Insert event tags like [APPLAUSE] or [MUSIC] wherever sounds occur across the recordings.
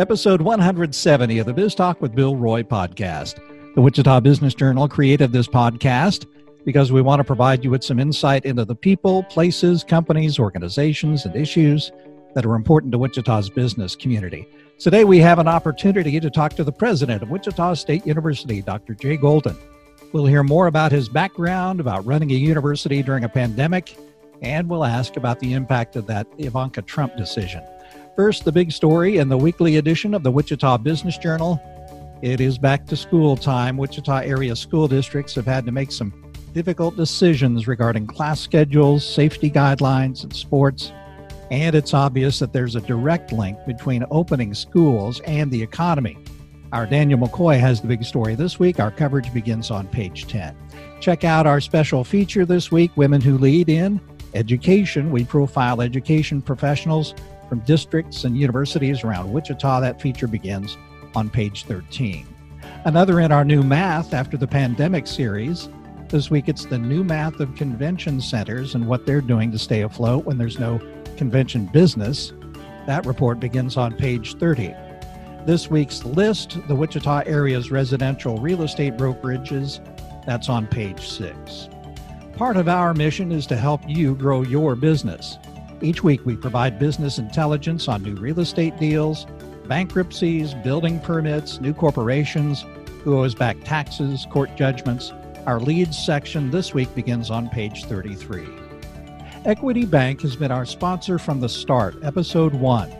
episode 170 of the Biz Talk with Bill Roy podcast. The Wichita Business Journal created this podcast because we want to provide you with some insight into the people, places, companies, organizations, and issues that are important to Wichita's business community. Today, we have an opportunity to talk to the president of Wichita State University, Dr. Jay Golden. We'll hear more about his background, about running a university during a pandemic, and we'll ask about the impact of that Ivanka Trump decision. First, the big story in the weekly edition of the Wichita Business Journal. It is back to school time. Wichita area school districts have had to make some difficult decisions regarding class schedules, safety guidelines, and sports. And it's obvious that there's a direct link between opening schools and the economy. Our Daniel McCoy has the big story this week. Our coverage begins on page 10. Check out our special feature this week Women Who Lead in Education. We profile education professionals from districts and universities around Wichita. That feature begins on page 13. Another in our new math after the pandemic series. This week it's the new math of convention centers and what they're doing to stay afloat when there's no convention business. That report begins on page 30. This week's list, the Wichita area's residential real estate brokerages, that's on page 6. Part of our mission is to help you grow your business. Each week, we provide business intelligence on new real estate deals, bankruptcies, building permits, new corporations, who owes back taxes, court judgments. Our leads section this week begins on page 33. Equity Bank has been our sponsor from the start, episode 1.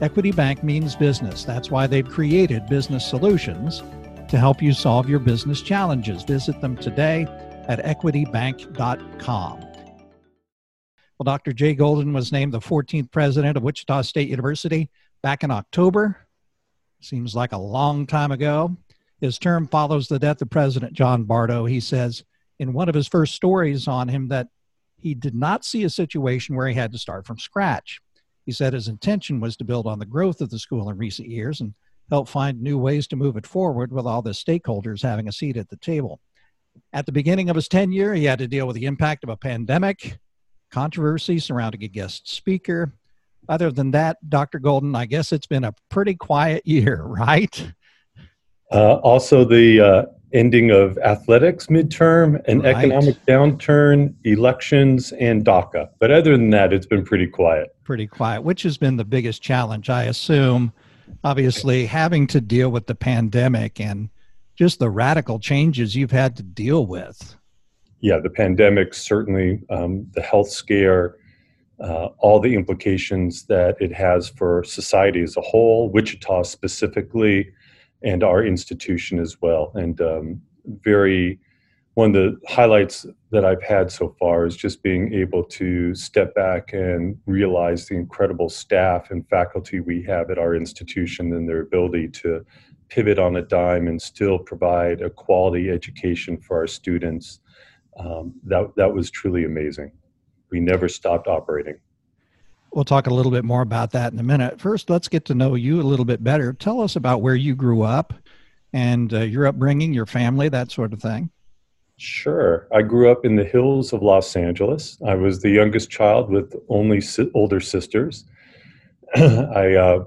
Equity Bank means business. That's why they've created Business Solutions to help you solve your business challenges. Visit them today at equitybank.com. Well, Dr. Jay Golden was named the 14th president of Wichita State University back in October. Seems like a long time ago. His term follows the death of President John Bardo. He says in one of his first stories on him that he did not see a situation where he had to start from scratch. He said his intention was to build on the growth of the school in recent years and help find new ways to move it forward with all the stakeholders having a seat at the table. At the beginning of his tenure, he had to deal with the impact of a pandemic, controversy surrounding a guest speaker. Other than that, Dr. Golden, I guess it's been a pretty quiet year, [LAUGHS] right? Uh, also, the uh, ending of athletics midterm, an right. economic downturn, elections, and DACA. But other than that, it's been pretty quiet. Pretty quiet, which has been the biggest challenge, I assume. Obviously, having to deal with the pandemic and just the radical changes you've had to deal with yeah, the pandemic, certainly um, the health scare, uh, all the implications that it has for society as a whole, Wichita specifically, and our institution as well. And um, very, one of the highlights that I've had so far is just being able to step back and realize the incredible staff and faculty we have at our institution and their ability to pivot on a dime and still provide a quality education for our students um, that that was truly amazing. We never stopped operating. We'll talk a little bit more about that in a minute. First, let's get to know you a little bit better. Tell us about where you grew up and uh, your upbringing, your family, that sort of thing. Sure. I grew up in the hills of Los Angeles. I was the youngest child with only si- older sisters. [CLEARS THROAT] I uh,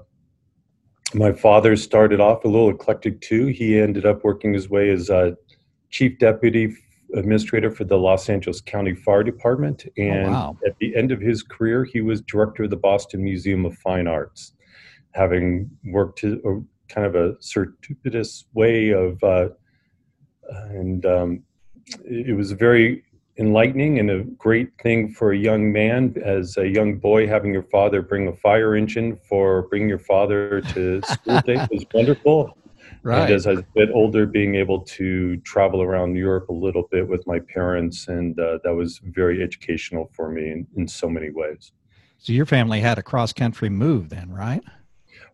my father started off a little eclectic too. He ended up working his way as a chief deputy administrator for the Los Angeles County Fire Department. Oh, and oh, wow. at the end of his career, he was director of the Boston Museum of Fine Arts, having worked to, a, kind of a circuitous way of, uh, and um, it was very enlightening and a great thing for a young man as a young boy having your father bring a fire engine for bringing your father to school [LAUGHS] day was wonderful Right. And as I get older, being able to travel around Europe a little bit with my parents, and uh, that was very educational for me in, in so many ways. So your family had a cross country move then, right?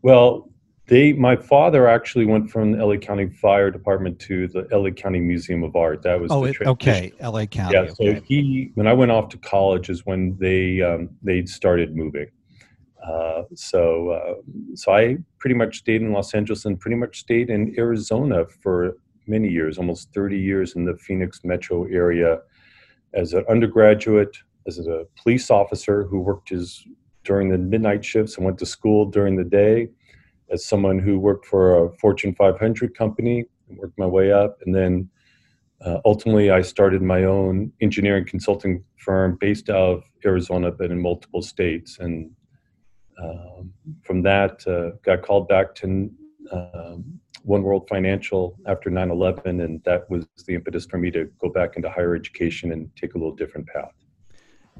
Well, they my father actually went from the LA County Fire Department to the LA County Museum of Art. That was oh, it, okay, LA County. Yeah, so he when I went off to college is when they um, they started moving. Uh, so, uh, so I pretty much stayed in Los Angeles and pretty much stayed in Arizona for many years, almost 30 years in the Phoenix metro area as an undergraduate, as a police officer who worked his during the midnight shifts and went to school during the day. as someone who worked for a Fortune 500 company, and worked my way up, and then uh, ultimately I started my own engineering consulting firm based out of Arizona, but in multiple states. And um, from that, uh, got called back to um, One World Financial after 9 11, and that was the impetus for me to go back into higher education and take a little different path.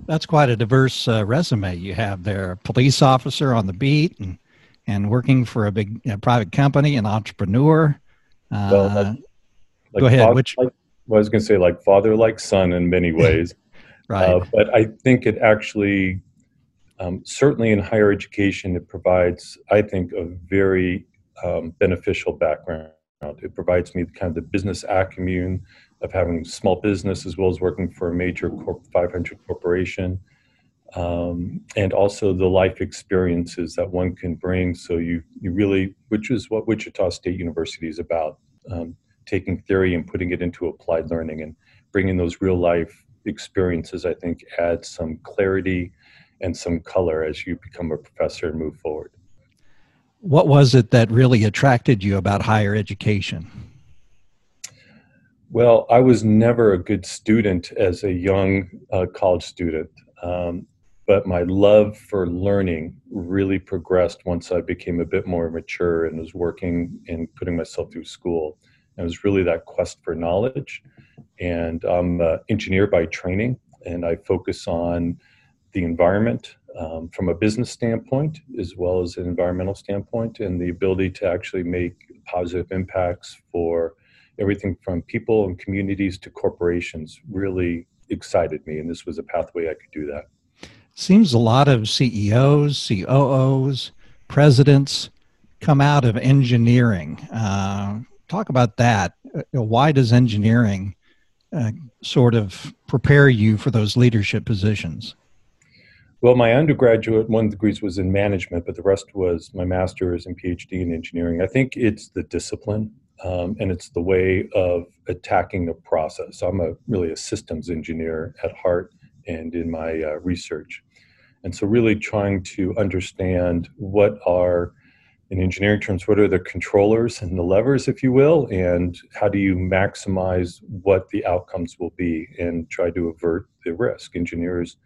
That's quite a diverse uh, resume you have there. Police officer on the beat and, and working for a big uh, private company, an entrepreneur. Uh, well, like, like go ahead. Father, Which like, well, I was going to say like father, like son in many [LAUGHS] ways. right. Uh, but I think it actually, um, certainly in higher education, it provides, I think, a very um, beneficial background. It provides me kind of the business acumen of having small business as well as working for a major corp 500 corporation. Um, and also the life experiences that one can bring. So you, you really, which is what Wichita State University is about, um, taking theory and putting it into applied learning and bringing those real life experiences. I think adds some clarity and some color as you become a professor and move forward. What was it that really attracted you about higher education? Well, I was never a good student as a young uh, college student, um, but my love for learning really progressed once I became a bit more mature and was working and putting myself through school. And it was really that quest for knowledge. And I'm an engineer by training, and I focus on the environment um, from a business standpoint as well as an environmental standpoint and the ability to actually make positive impacts for everything from people and communities to corporations really excited me and this was a pathway i could do that. Seems a lot of ceos coos presidents come out of engineering. Uh, talk about that. Uh, why does engineering uh, sort of prepare you for those leadership positions well, my undergraduate one degrees was in management, but the rest was my master's and PhD in engineering. I think it's the discipline um, and it's the way of attacking the process. I'm a really a systems engineer at heart and in my uh, research, and so really trying to understand what are in engineering terms, what are the controllers and the levers, if you will, and how do you maximize what the outcomes will be and try to avert the risk? Engineers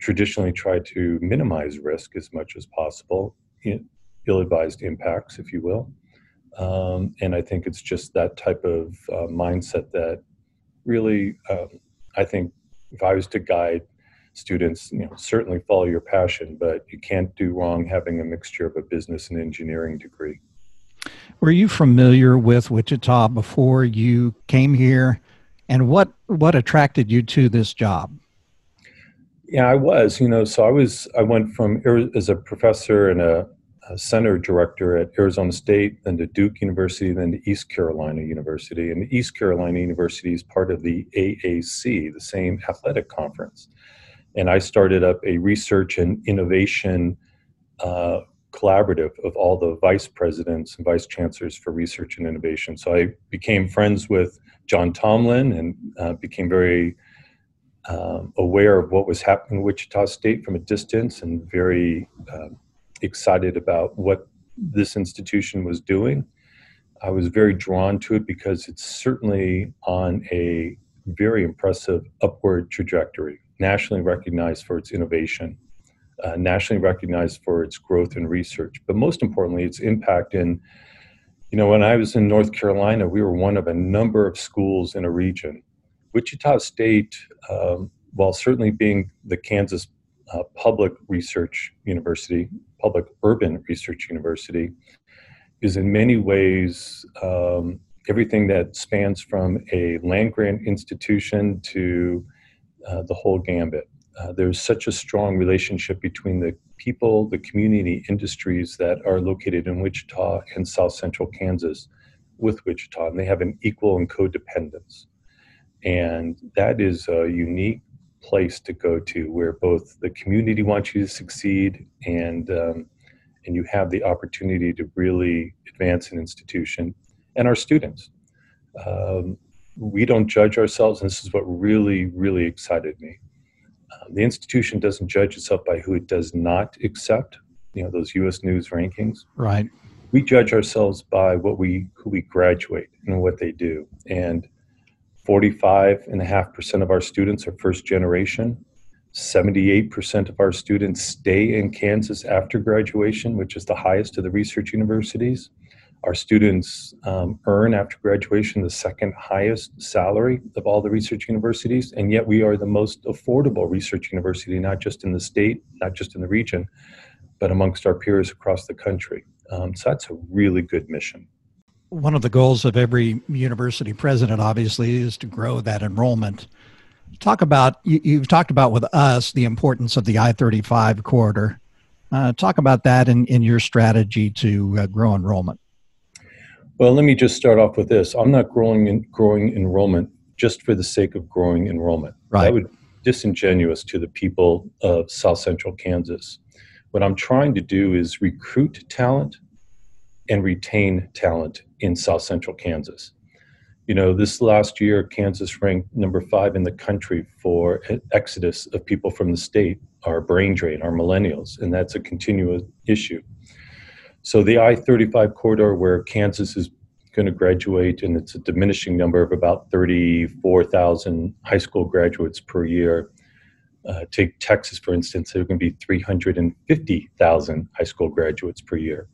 traditionally try to minimize risk as much as possible, ill-advised impacts, if you will. Um, and I think it's just that type of uh, mindset that really, um, I think, if I was to guide students, you know, certainly follow your passion, but you can't do wrong having a mixture of a business and engineering degree. Were you familiar with Wichita before you came here, and what what attracted you to this job? Yeah, I was. You know, so I was. I went from as a professor and a, a, center director at Arizona State, then to Duke University, then to East Carolina University. And East Carolina University is part of the AAC, the same athletic conference. And I started up a research and innovation uh, collaborative of all the vice presidents and vice chancellors for research and innovation. So I became friends with John Tomblin and uh, became very um, aware of what was happening in Wichita State from a distance and very um, excited about what this institution was doing. I was very drawn to it because it's certainly on a very impressive upward trajectory, nationally recognized for its innovation, uh, nationally recognized for its growth in research, but most importantly, its impact in. You know, when I was in North Carolina, we were one of a number of schools in a region Wichita State, um, while certainly being the Kansas uh, public research university, public urban research university, is in many ways um, everything that spans from a land grant institution to uh, the whole gambit. Uh, there's such a strong relationship between the people, the community industries that are located in Wichita and South Central Kansas with Wichita, and they have an equal and codependence. And that is a unique place to go to where both the community wants you to succeed and um, and you have the opportunity to really advance an institution and our students. Um, we don't judge ourselves, and this is what really, really excited me. Um, the institution doesn't judge itself by who it does not accept, you know, those U.S. News rankings. Right. we judge ourselves by what we who we graduate and what they do. And 45.5% of our students are first generation. 78% of our students stay in Kansas after graduation, which is the highest of the research universities. Our students um, earn after graduation the second highest salary of all the research universities, and yet we are the most affordable research university, not just in the state, not just in the region, but amongst our peers across the country. Um, so that's a really good mission. One of the goals of every university president, obviously, is to grow that enrollment. Talk about, you, have talked about with us the importance of the I 35 corridor. Uh, talk about that in, in your strategy to uh, grow enrollment. Well, let me just start off with this. I'm not growing in, growing enrollment just for the sake of growing enrollment. Right. That would be disingenuous to the people of South Central Kansas. What I'm trying to do is recruit talent and retain talent in South Central Kansas. You know, this last year, Kansas ranked number five in the country for exodus of people from the state, our brain drain, our millennials, and that's a continuous issue. So the I 35 corridor, where Kansas is going to graduate, and it's a diminishing number of about 34,000 high school graduates per year, uh, take Texas, for instance, there are going to be 350,000 high school graduates per year.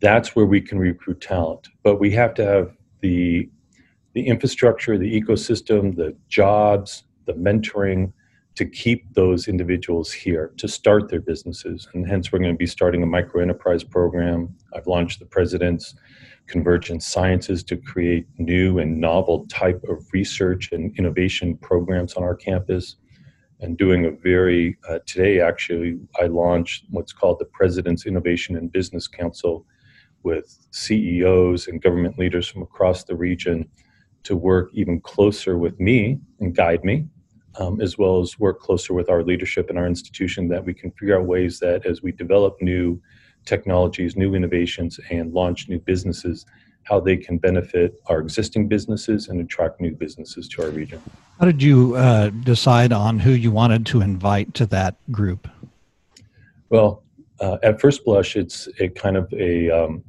That's where we can recruit talent. But we have to have the, the infrastructure, the ecosystem, the jobs, the mentoring to keep those individuals here, to start their businesses. And hence, we're going to be starting a micro enterprise program. I've launched the President's Convergence Sciences to create new and novel type of research and innovation programs on our campus and doing a very uh, today actually i launched what's called the president's innovation and business council with ceos and government leaders from across the region to work even closer with me and guide me um, as well as work closer with our leadership and our institution that we can figure out ways that as we develop new technologies new innovations and launch new businesses how they can benefit our existing businesses and attract new businesses to our region. How did you uh, decide on who you wanted to invite to that group? Well, uh, at first blush, it's a kind of a um,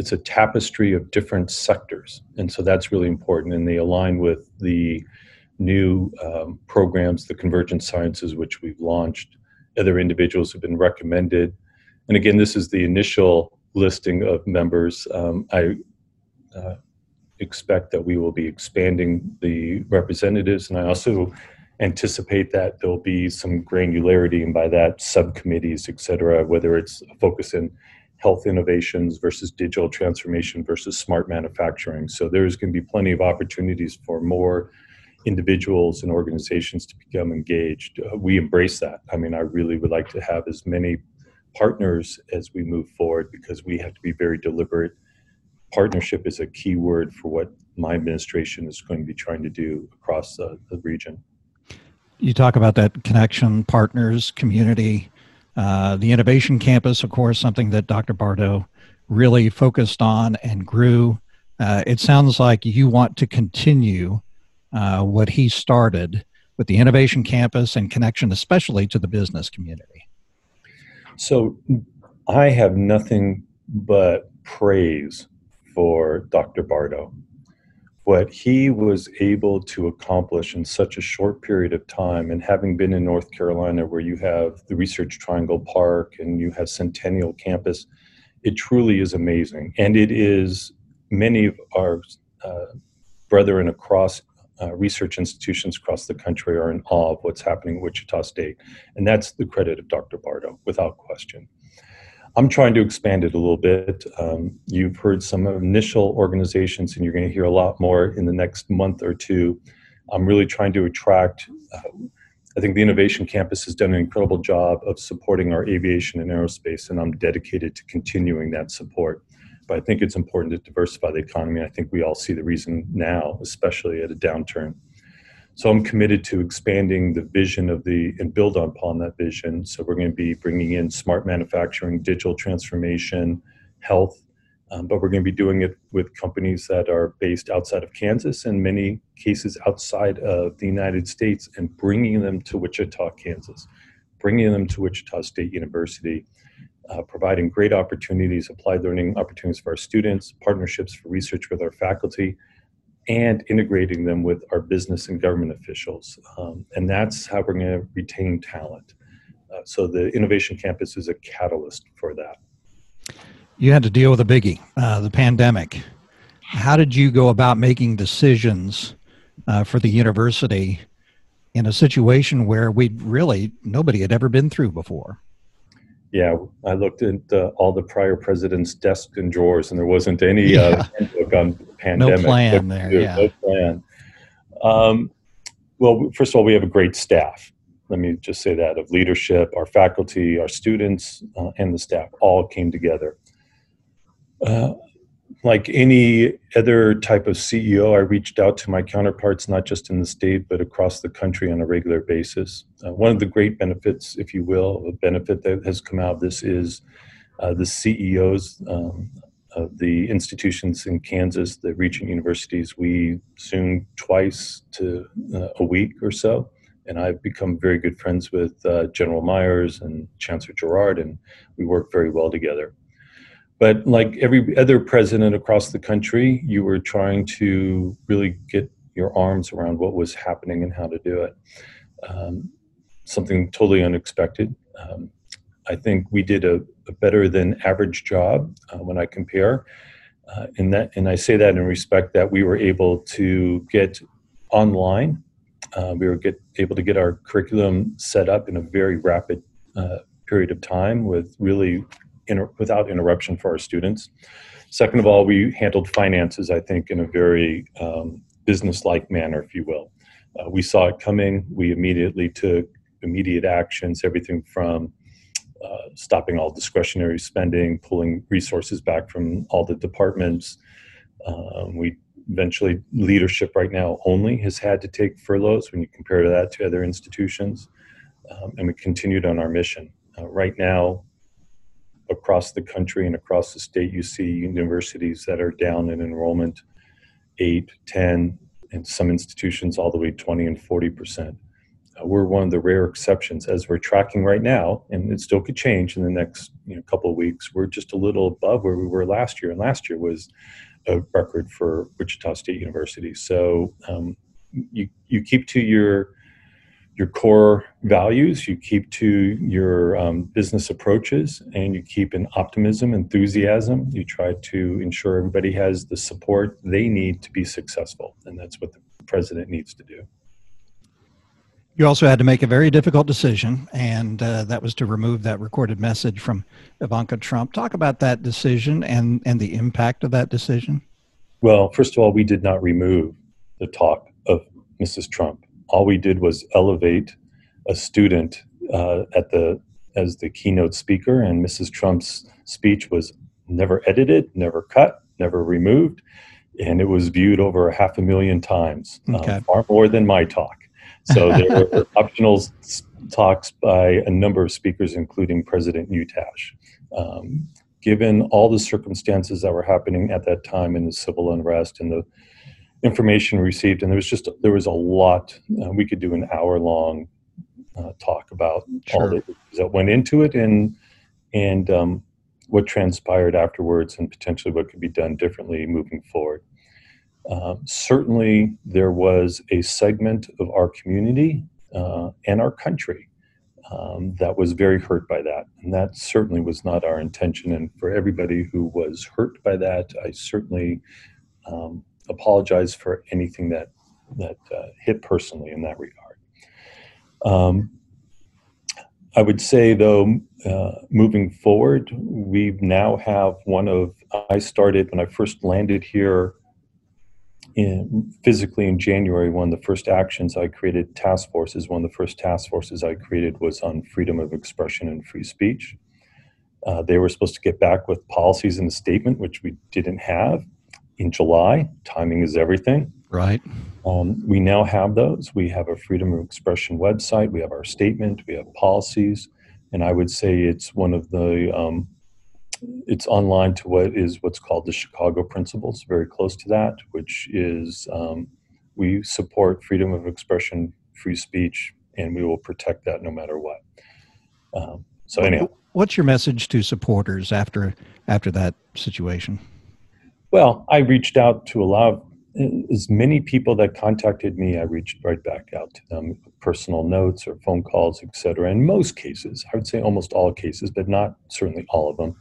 it's a tapestry of different sectors, and so that's really important. And they align with the new um, programs, the Convergence Sciences, which we've launched. Other individuals have been recommended, and again, this is the initial listing of members. Um, I uh, expect that we will be expanding the representatives, and I also anticipate that there'll be some granularity, and by that, subcommittees, et cetera, whether it's a focus in health innovations versus digital transformation versus smart manufacturing. So there's going to be plenty of opportunities for more individuals and organizations to become engaged. Uh, we embrace that. I mean, I really would like to have as many partners as we move forward because we have to be very deliberate partnership is a key word for what my administration is going to be trying to do across the, the region. You talk about that connection, partners, community, uh, the innovation campus, of course, something that Dr. Bardo really focused on and grew. Uh, it sounds like you want to continue uh, what he started with the innovation campus and connection, especially to the business community. So I have nothing but praise for Dr. Bardo. What he was able to accomplish in such a short period of time, and having been in North Carolina where you have the Research Triangle Park and you have Centennial Campus, it truly is amazing. And it is many of our uh, brethren across uh, research institutions across the country are in awe of what's happening at Wichita State. And that's the credit of Dr. Bardo, without question. I'm trying to expand it a little bit. Um, you've heard some initial organizations, and you're going to hear a lot more in the next month or two. I'm really trying to attract. Uh, I think the Innovation Campus has done an incredible job of supporting our aviation and aerospace, and I'm dedicated to continuing that support. But I think it's important to diversify the economy. I think we all see the reason now, especially at a downturn. So I'm committed to expanding the vision of the and build upon that vision. So we're going to be bringing in smart manufacturing, digital transformation, health, um, but we're going to be doing it with companies that are based outside of Kansas, in many cases outside of the United States, and bringing them to Wichita, Kansas. bringing them to Wichita State University, uh, providing great opportunities, applied learning opportunities for our students, partnerships for research with our faculty, and integrating them with our business and government officials. Um, and that's how we're going to retain talent. Uh, so the Innovation Campus is a catalyst for that. You had to deal with a biggie, uh, the pandemic. How did you go about making decisions uh, for the university in a situation where we really nobody had ever been through before? Yeah, I looked at uh, all the prior presidents' desks and drawers, and there wasn't any uh, yeah. book on pandemic. No plan there. Yeah. No plan. Um, well, first of all, we have a great staff. Let me just say that of leadership, our faculty, our students, uh, and the staff all came together. Uh, like any other type of CEO, I reached out to my counterparts, not just in the state, but across the country on a regular basis. Uh, one of the great benefits, if you will, a benefit that has come out of this is uh, the CEOs um, of the institutions in Kansas, the Regent universities, we Zoom twice to uh, a week or so. And I've become very good friends with uh, General Myers and Chancellor Girod, and we work very well together. But like every other president across the country, you were trying to really get your arms around what was happening and how to do it. Um, something totally unexpected. Um, I think we did a, a better than average job uh, when I compare. Uh, in that, and I say that in respect that we were able to get online. Uh, we were get, able to get our curriculum set up in a very rapid uh, period of time with really inter- without interruption for our students. Second of all, we handled finances, I think, in a very um, business-like manner, if you will. Uh, we saw it coming. We immediately took immediate actions, everything from uh, stopping all discretionary spending, pulling resources back from all the departments. Um, we eventually, leadership right now only has had to take furloughs when you compare that to other institutions. Um, and we continued on our mission. Uh, right now, across the country and across the state, you see universities that are down in enrollment 8, 10, and some institutions all the way 20 and 40 percent. Uh, we're one of the rare exceptions as we're tracking right now, and it still could change in the next you know, couple of weeks. We're just a little above where we were last year, and last year was a record for Wichita State University. So um, you you keep to your your core values, you keep to your um, business approaches, and you keep an optimism, enthusiasm. You try to ensure everybody has the support they need to be successful, and that's what the president needs to do. You also had to make a very difficult decision, and uh, that was to remove that recorded message from Ivanka Trump. Talk about that decision and, and the impact of that decision. Well, first of all, we did not remove the talk of Mrs. Trump all we did was elevate a student uh, at the as the keynote speaker, and Mrs. Trump's speech was never edited, never cut, never removed, and it was viewed over a half a million times, um, okay. um, far more than my talk. So there were [LAUGHS] optional talks by a number of speakers, including President Newtash. Um, given all the circumstances that were happening at that time in the civil unrest and the information received, and there was just there was a lot. Uh, we could do an hour long uh, talk about sure. all the that went into it, and and um, what transpired afterwards, and potentially what could be done differently moving forward. Uh, certainly, there was a segment of our community uh, and our country um, that was very hurt by that. And that certainly was not our intention. And for everybody who was hurt by that, I certainly um, apologize for anything that that uh, hit personally in that regard. Um, I would say, though, uh, moving forward, we now have one of. I started when I first landed here in physically in January. One of the first actions I created task forces. One of the first task forces I created was on freedom of expression and free speech. Uh, they were supposed to get back with policies and a statement, which we didn't have in July. Timing is everything. Right. Um, we now have those. We have a freedom of expression website. We have our statement. We have policies, and I would say it's one of the um, it's online to what is what's called the Chicago Principles, very close to that, which is um, we support freedom of expression, free speech, and we will protect that no matter what. Um, so anyhow, what's your message to supporters after after that situation? Well, I reached out to a lot of as many people that contacted me, I reached right back out to them, personal notes or phone calls, etc. In most cases, I would say almost all cases, but not certainly all of them.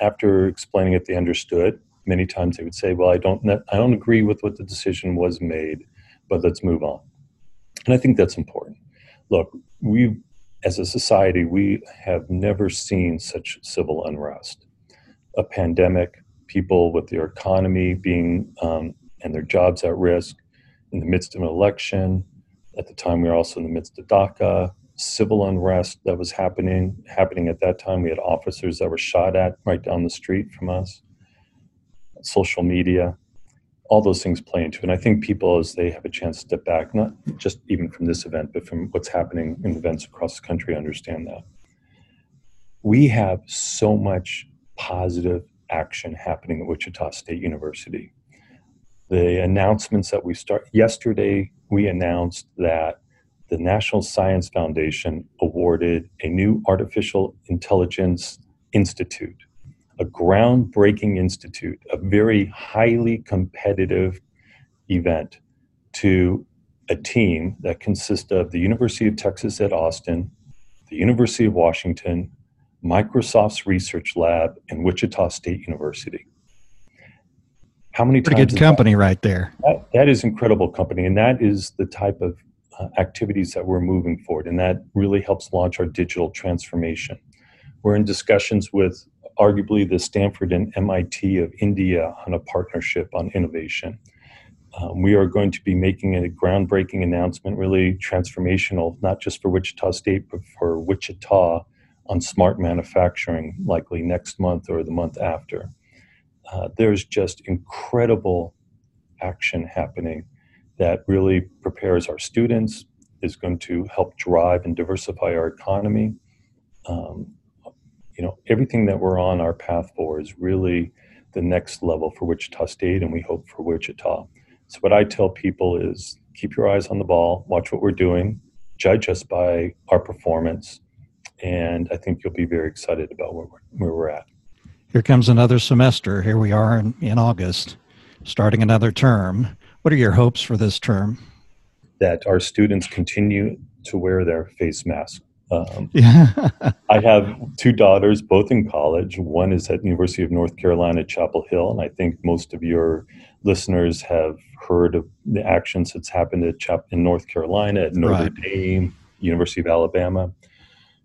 After explaining it, they understood. Many times they would say, "Well, I don't, I don't agree with what the decision was made, but let's move on." And I think that's important. Look, we, as a society, we have never seen such civil unrest. A pandemic, people with their economy being um, and their jobs at risk in the midst of an election. At the time, we were also in the midst of DACA, civil unrest that was happening. Happening at that time, we had officers that were shot at right down the street from us. Social media, all those things play into it. And I think people, as they have a chance to step back, not just even from this event, but from what's happening in events across the country, understand that. We have so much positive action happening at Wichita State University. The announcements that we start yesterday we announced that the national science foundation awarded a new artificial intelligence institute a groundbreaking institute a very highly competitive event to a team that consists of the university of texas at austin the university of washington microsoft's research lab and wichita state university how many Pretty good company that, right there. That, that is incredible company, and that is the type of uh, activities that we're moving forward, and that really helps launch our digital transformation. We're in discussions with arguably the Stanford and MIT of India on a partnership on innovation. Um, we are going to be making a groundbreaking announcement, really transformational, not just for Wichita State, but for Wichita on smart manufacturing, likely next month or the month after uh, there's just incredible action happening that really prepares our students, is going to help drive and diversify our economy. Um, you know, everything that we're on our path for is really the next level for Wichita State, and we hope for Wichita. So, what I tell people is keep your eyes on the ball, watch what we're doing, judge us by our performance, and I think you'll be very excited about where we're, where we're at here comes another semester. Here we are in, in August, starting another term. What are your hopes for this term? That our students continue to wear their face masks. Um, [LAUGHS] yeah. I have two daughters, both in college. One is at University of North Carolina, Chapel Hill, and I think most of your listeners have heard of the actions that's happened at Chap- in North Carolina, at Notre right. Dame, University of Alabama.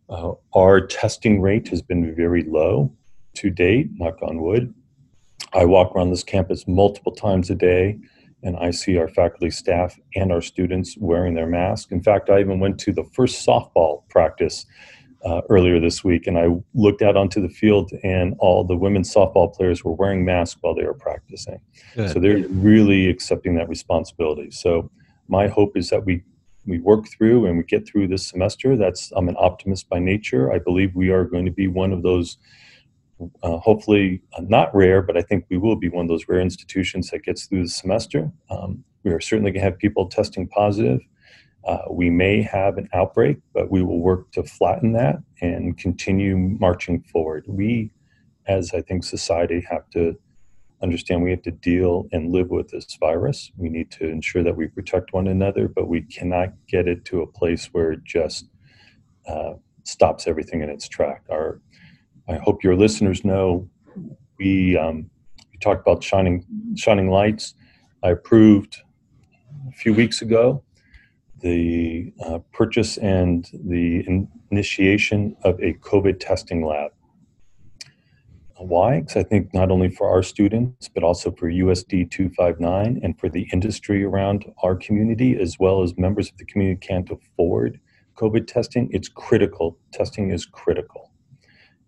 Uh, our testing rate has been very low to date, knock on wood. I walk around this campus multiple times a day and I see our faculty, staff, and our students wearing their masks. In fact, I even went to the first softball practice uh, earlier this week and I looked out onto the field and all the women's softball players were wearing masks while they were practicing. Good. So they're really accepting that responsibility. So my hope is that we we work through and we get through this semester. That's I'm an optimist by nature. I believe we are going to be one of those uh, hopefully uh, not rare, but I think we will be one of those rare institutions that gets through the semester. Um, we are certainly going to have people testing positive. Uh, we may have an outbreak, but we will work to flatten that and continue marching forward. We, as I think society, have to understand we have to deal and live with this virus. We need to ensure that we protect one another, but we cannot get it to a place where it just uh, stops everything in its track. Our I hope your listeners know we, um, we talked about shining shining lights. I approved a few weeks ago the uh, purchase and the in- initiation of a COVID testing lab. Why? Because I think not only for our students, but also for USD 259 and for the industry around our community, as well as members of the community can't afford COVID testing, it's critical. Testing is critical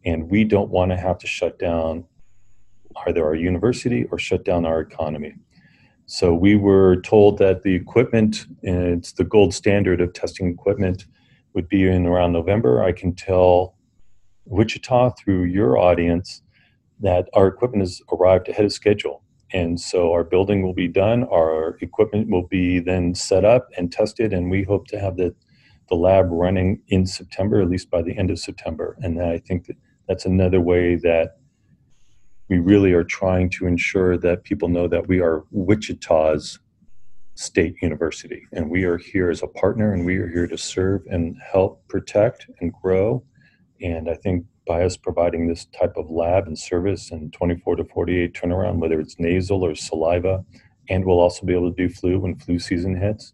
and we don't want to have to shut down either our university or shut down our economy. So we were told that the equipment, it's the gold standard of testing equipment, would be in around November. I can tell Wichita through your audience that our equipment has arrived ahead of schedule. And so our building will be done, our equipment will be then set up and tested, and we hope to have the the lab running in September, at least by the end of September. And I think that that's another way that we really are trying to ensure that people know that we are Wichita's state university and we are here as a partner and we are here to serve and help protect and grow and i think by us providing this type of lab and service and 24 to 48 turnaround whether it's nasal or saliva and we'll also be able to do flu when flu season hits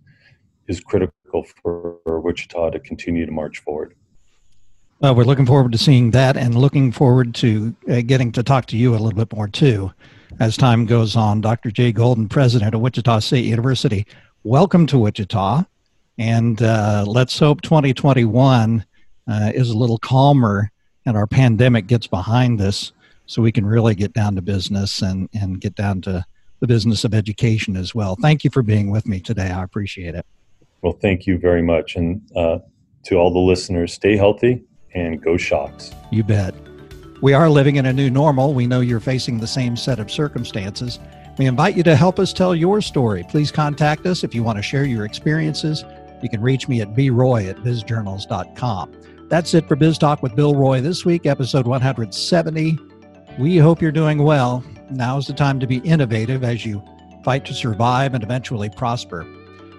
is critical for wichita to continue to march forward well, we're looking forward to seeing that and looking forward to uh, getting to talk to you a little bit more too as time goes on. Dr. Jay Golden, president of Wichita State University, welcome to Wichita. And uh, let's hope 2021 uh, is a little calmer and our pandemic gets behind us so we can really get down to business and, and get down to the business of education as well. Thank you for being with me today. I appreciate it. Well, thank you very much. And uh, to all the listeners, stay healthy and go Shocks. You bet. We are living in a new normal. We know you're facing the same set of circumstances. We invite you to help us tell your story. Please contact us if you want to share your experiences. You can reach me at broy at bizjournals.com. That's it for Biz Talk with Bill Roy this week, episode 170. We hope you're doing well. Now's the time to be innovative as you fight to survive and eventually prosper.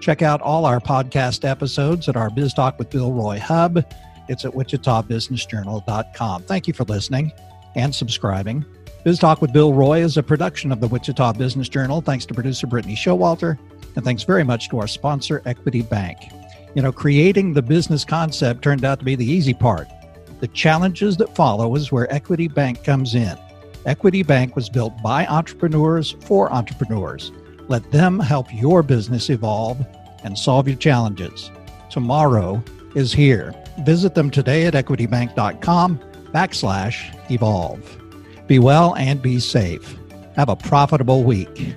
Check out all our podcast episodes at our Biz Talk with Bill Roy hub. It's at wichitabusinessjournal.com. Thank you for listening and subscribing. Biz Talk with Bill Roy is a production of the Wichita Business Journal. Thanks to producer Brittany Showalter, and thanks very much to our sponsor, Equity Bank. You know, creating the business concept turned out to be the easy part. The challenges that follow is where Equity Bank comes in. Equity Bank was built by entrepreneurs for entrepreneurs. Let them help your business evolve and solve your challenges. Tomorrow is here. Visit them today at equitybank.com backslash evolve. Be well and be safe. Have a profitable week.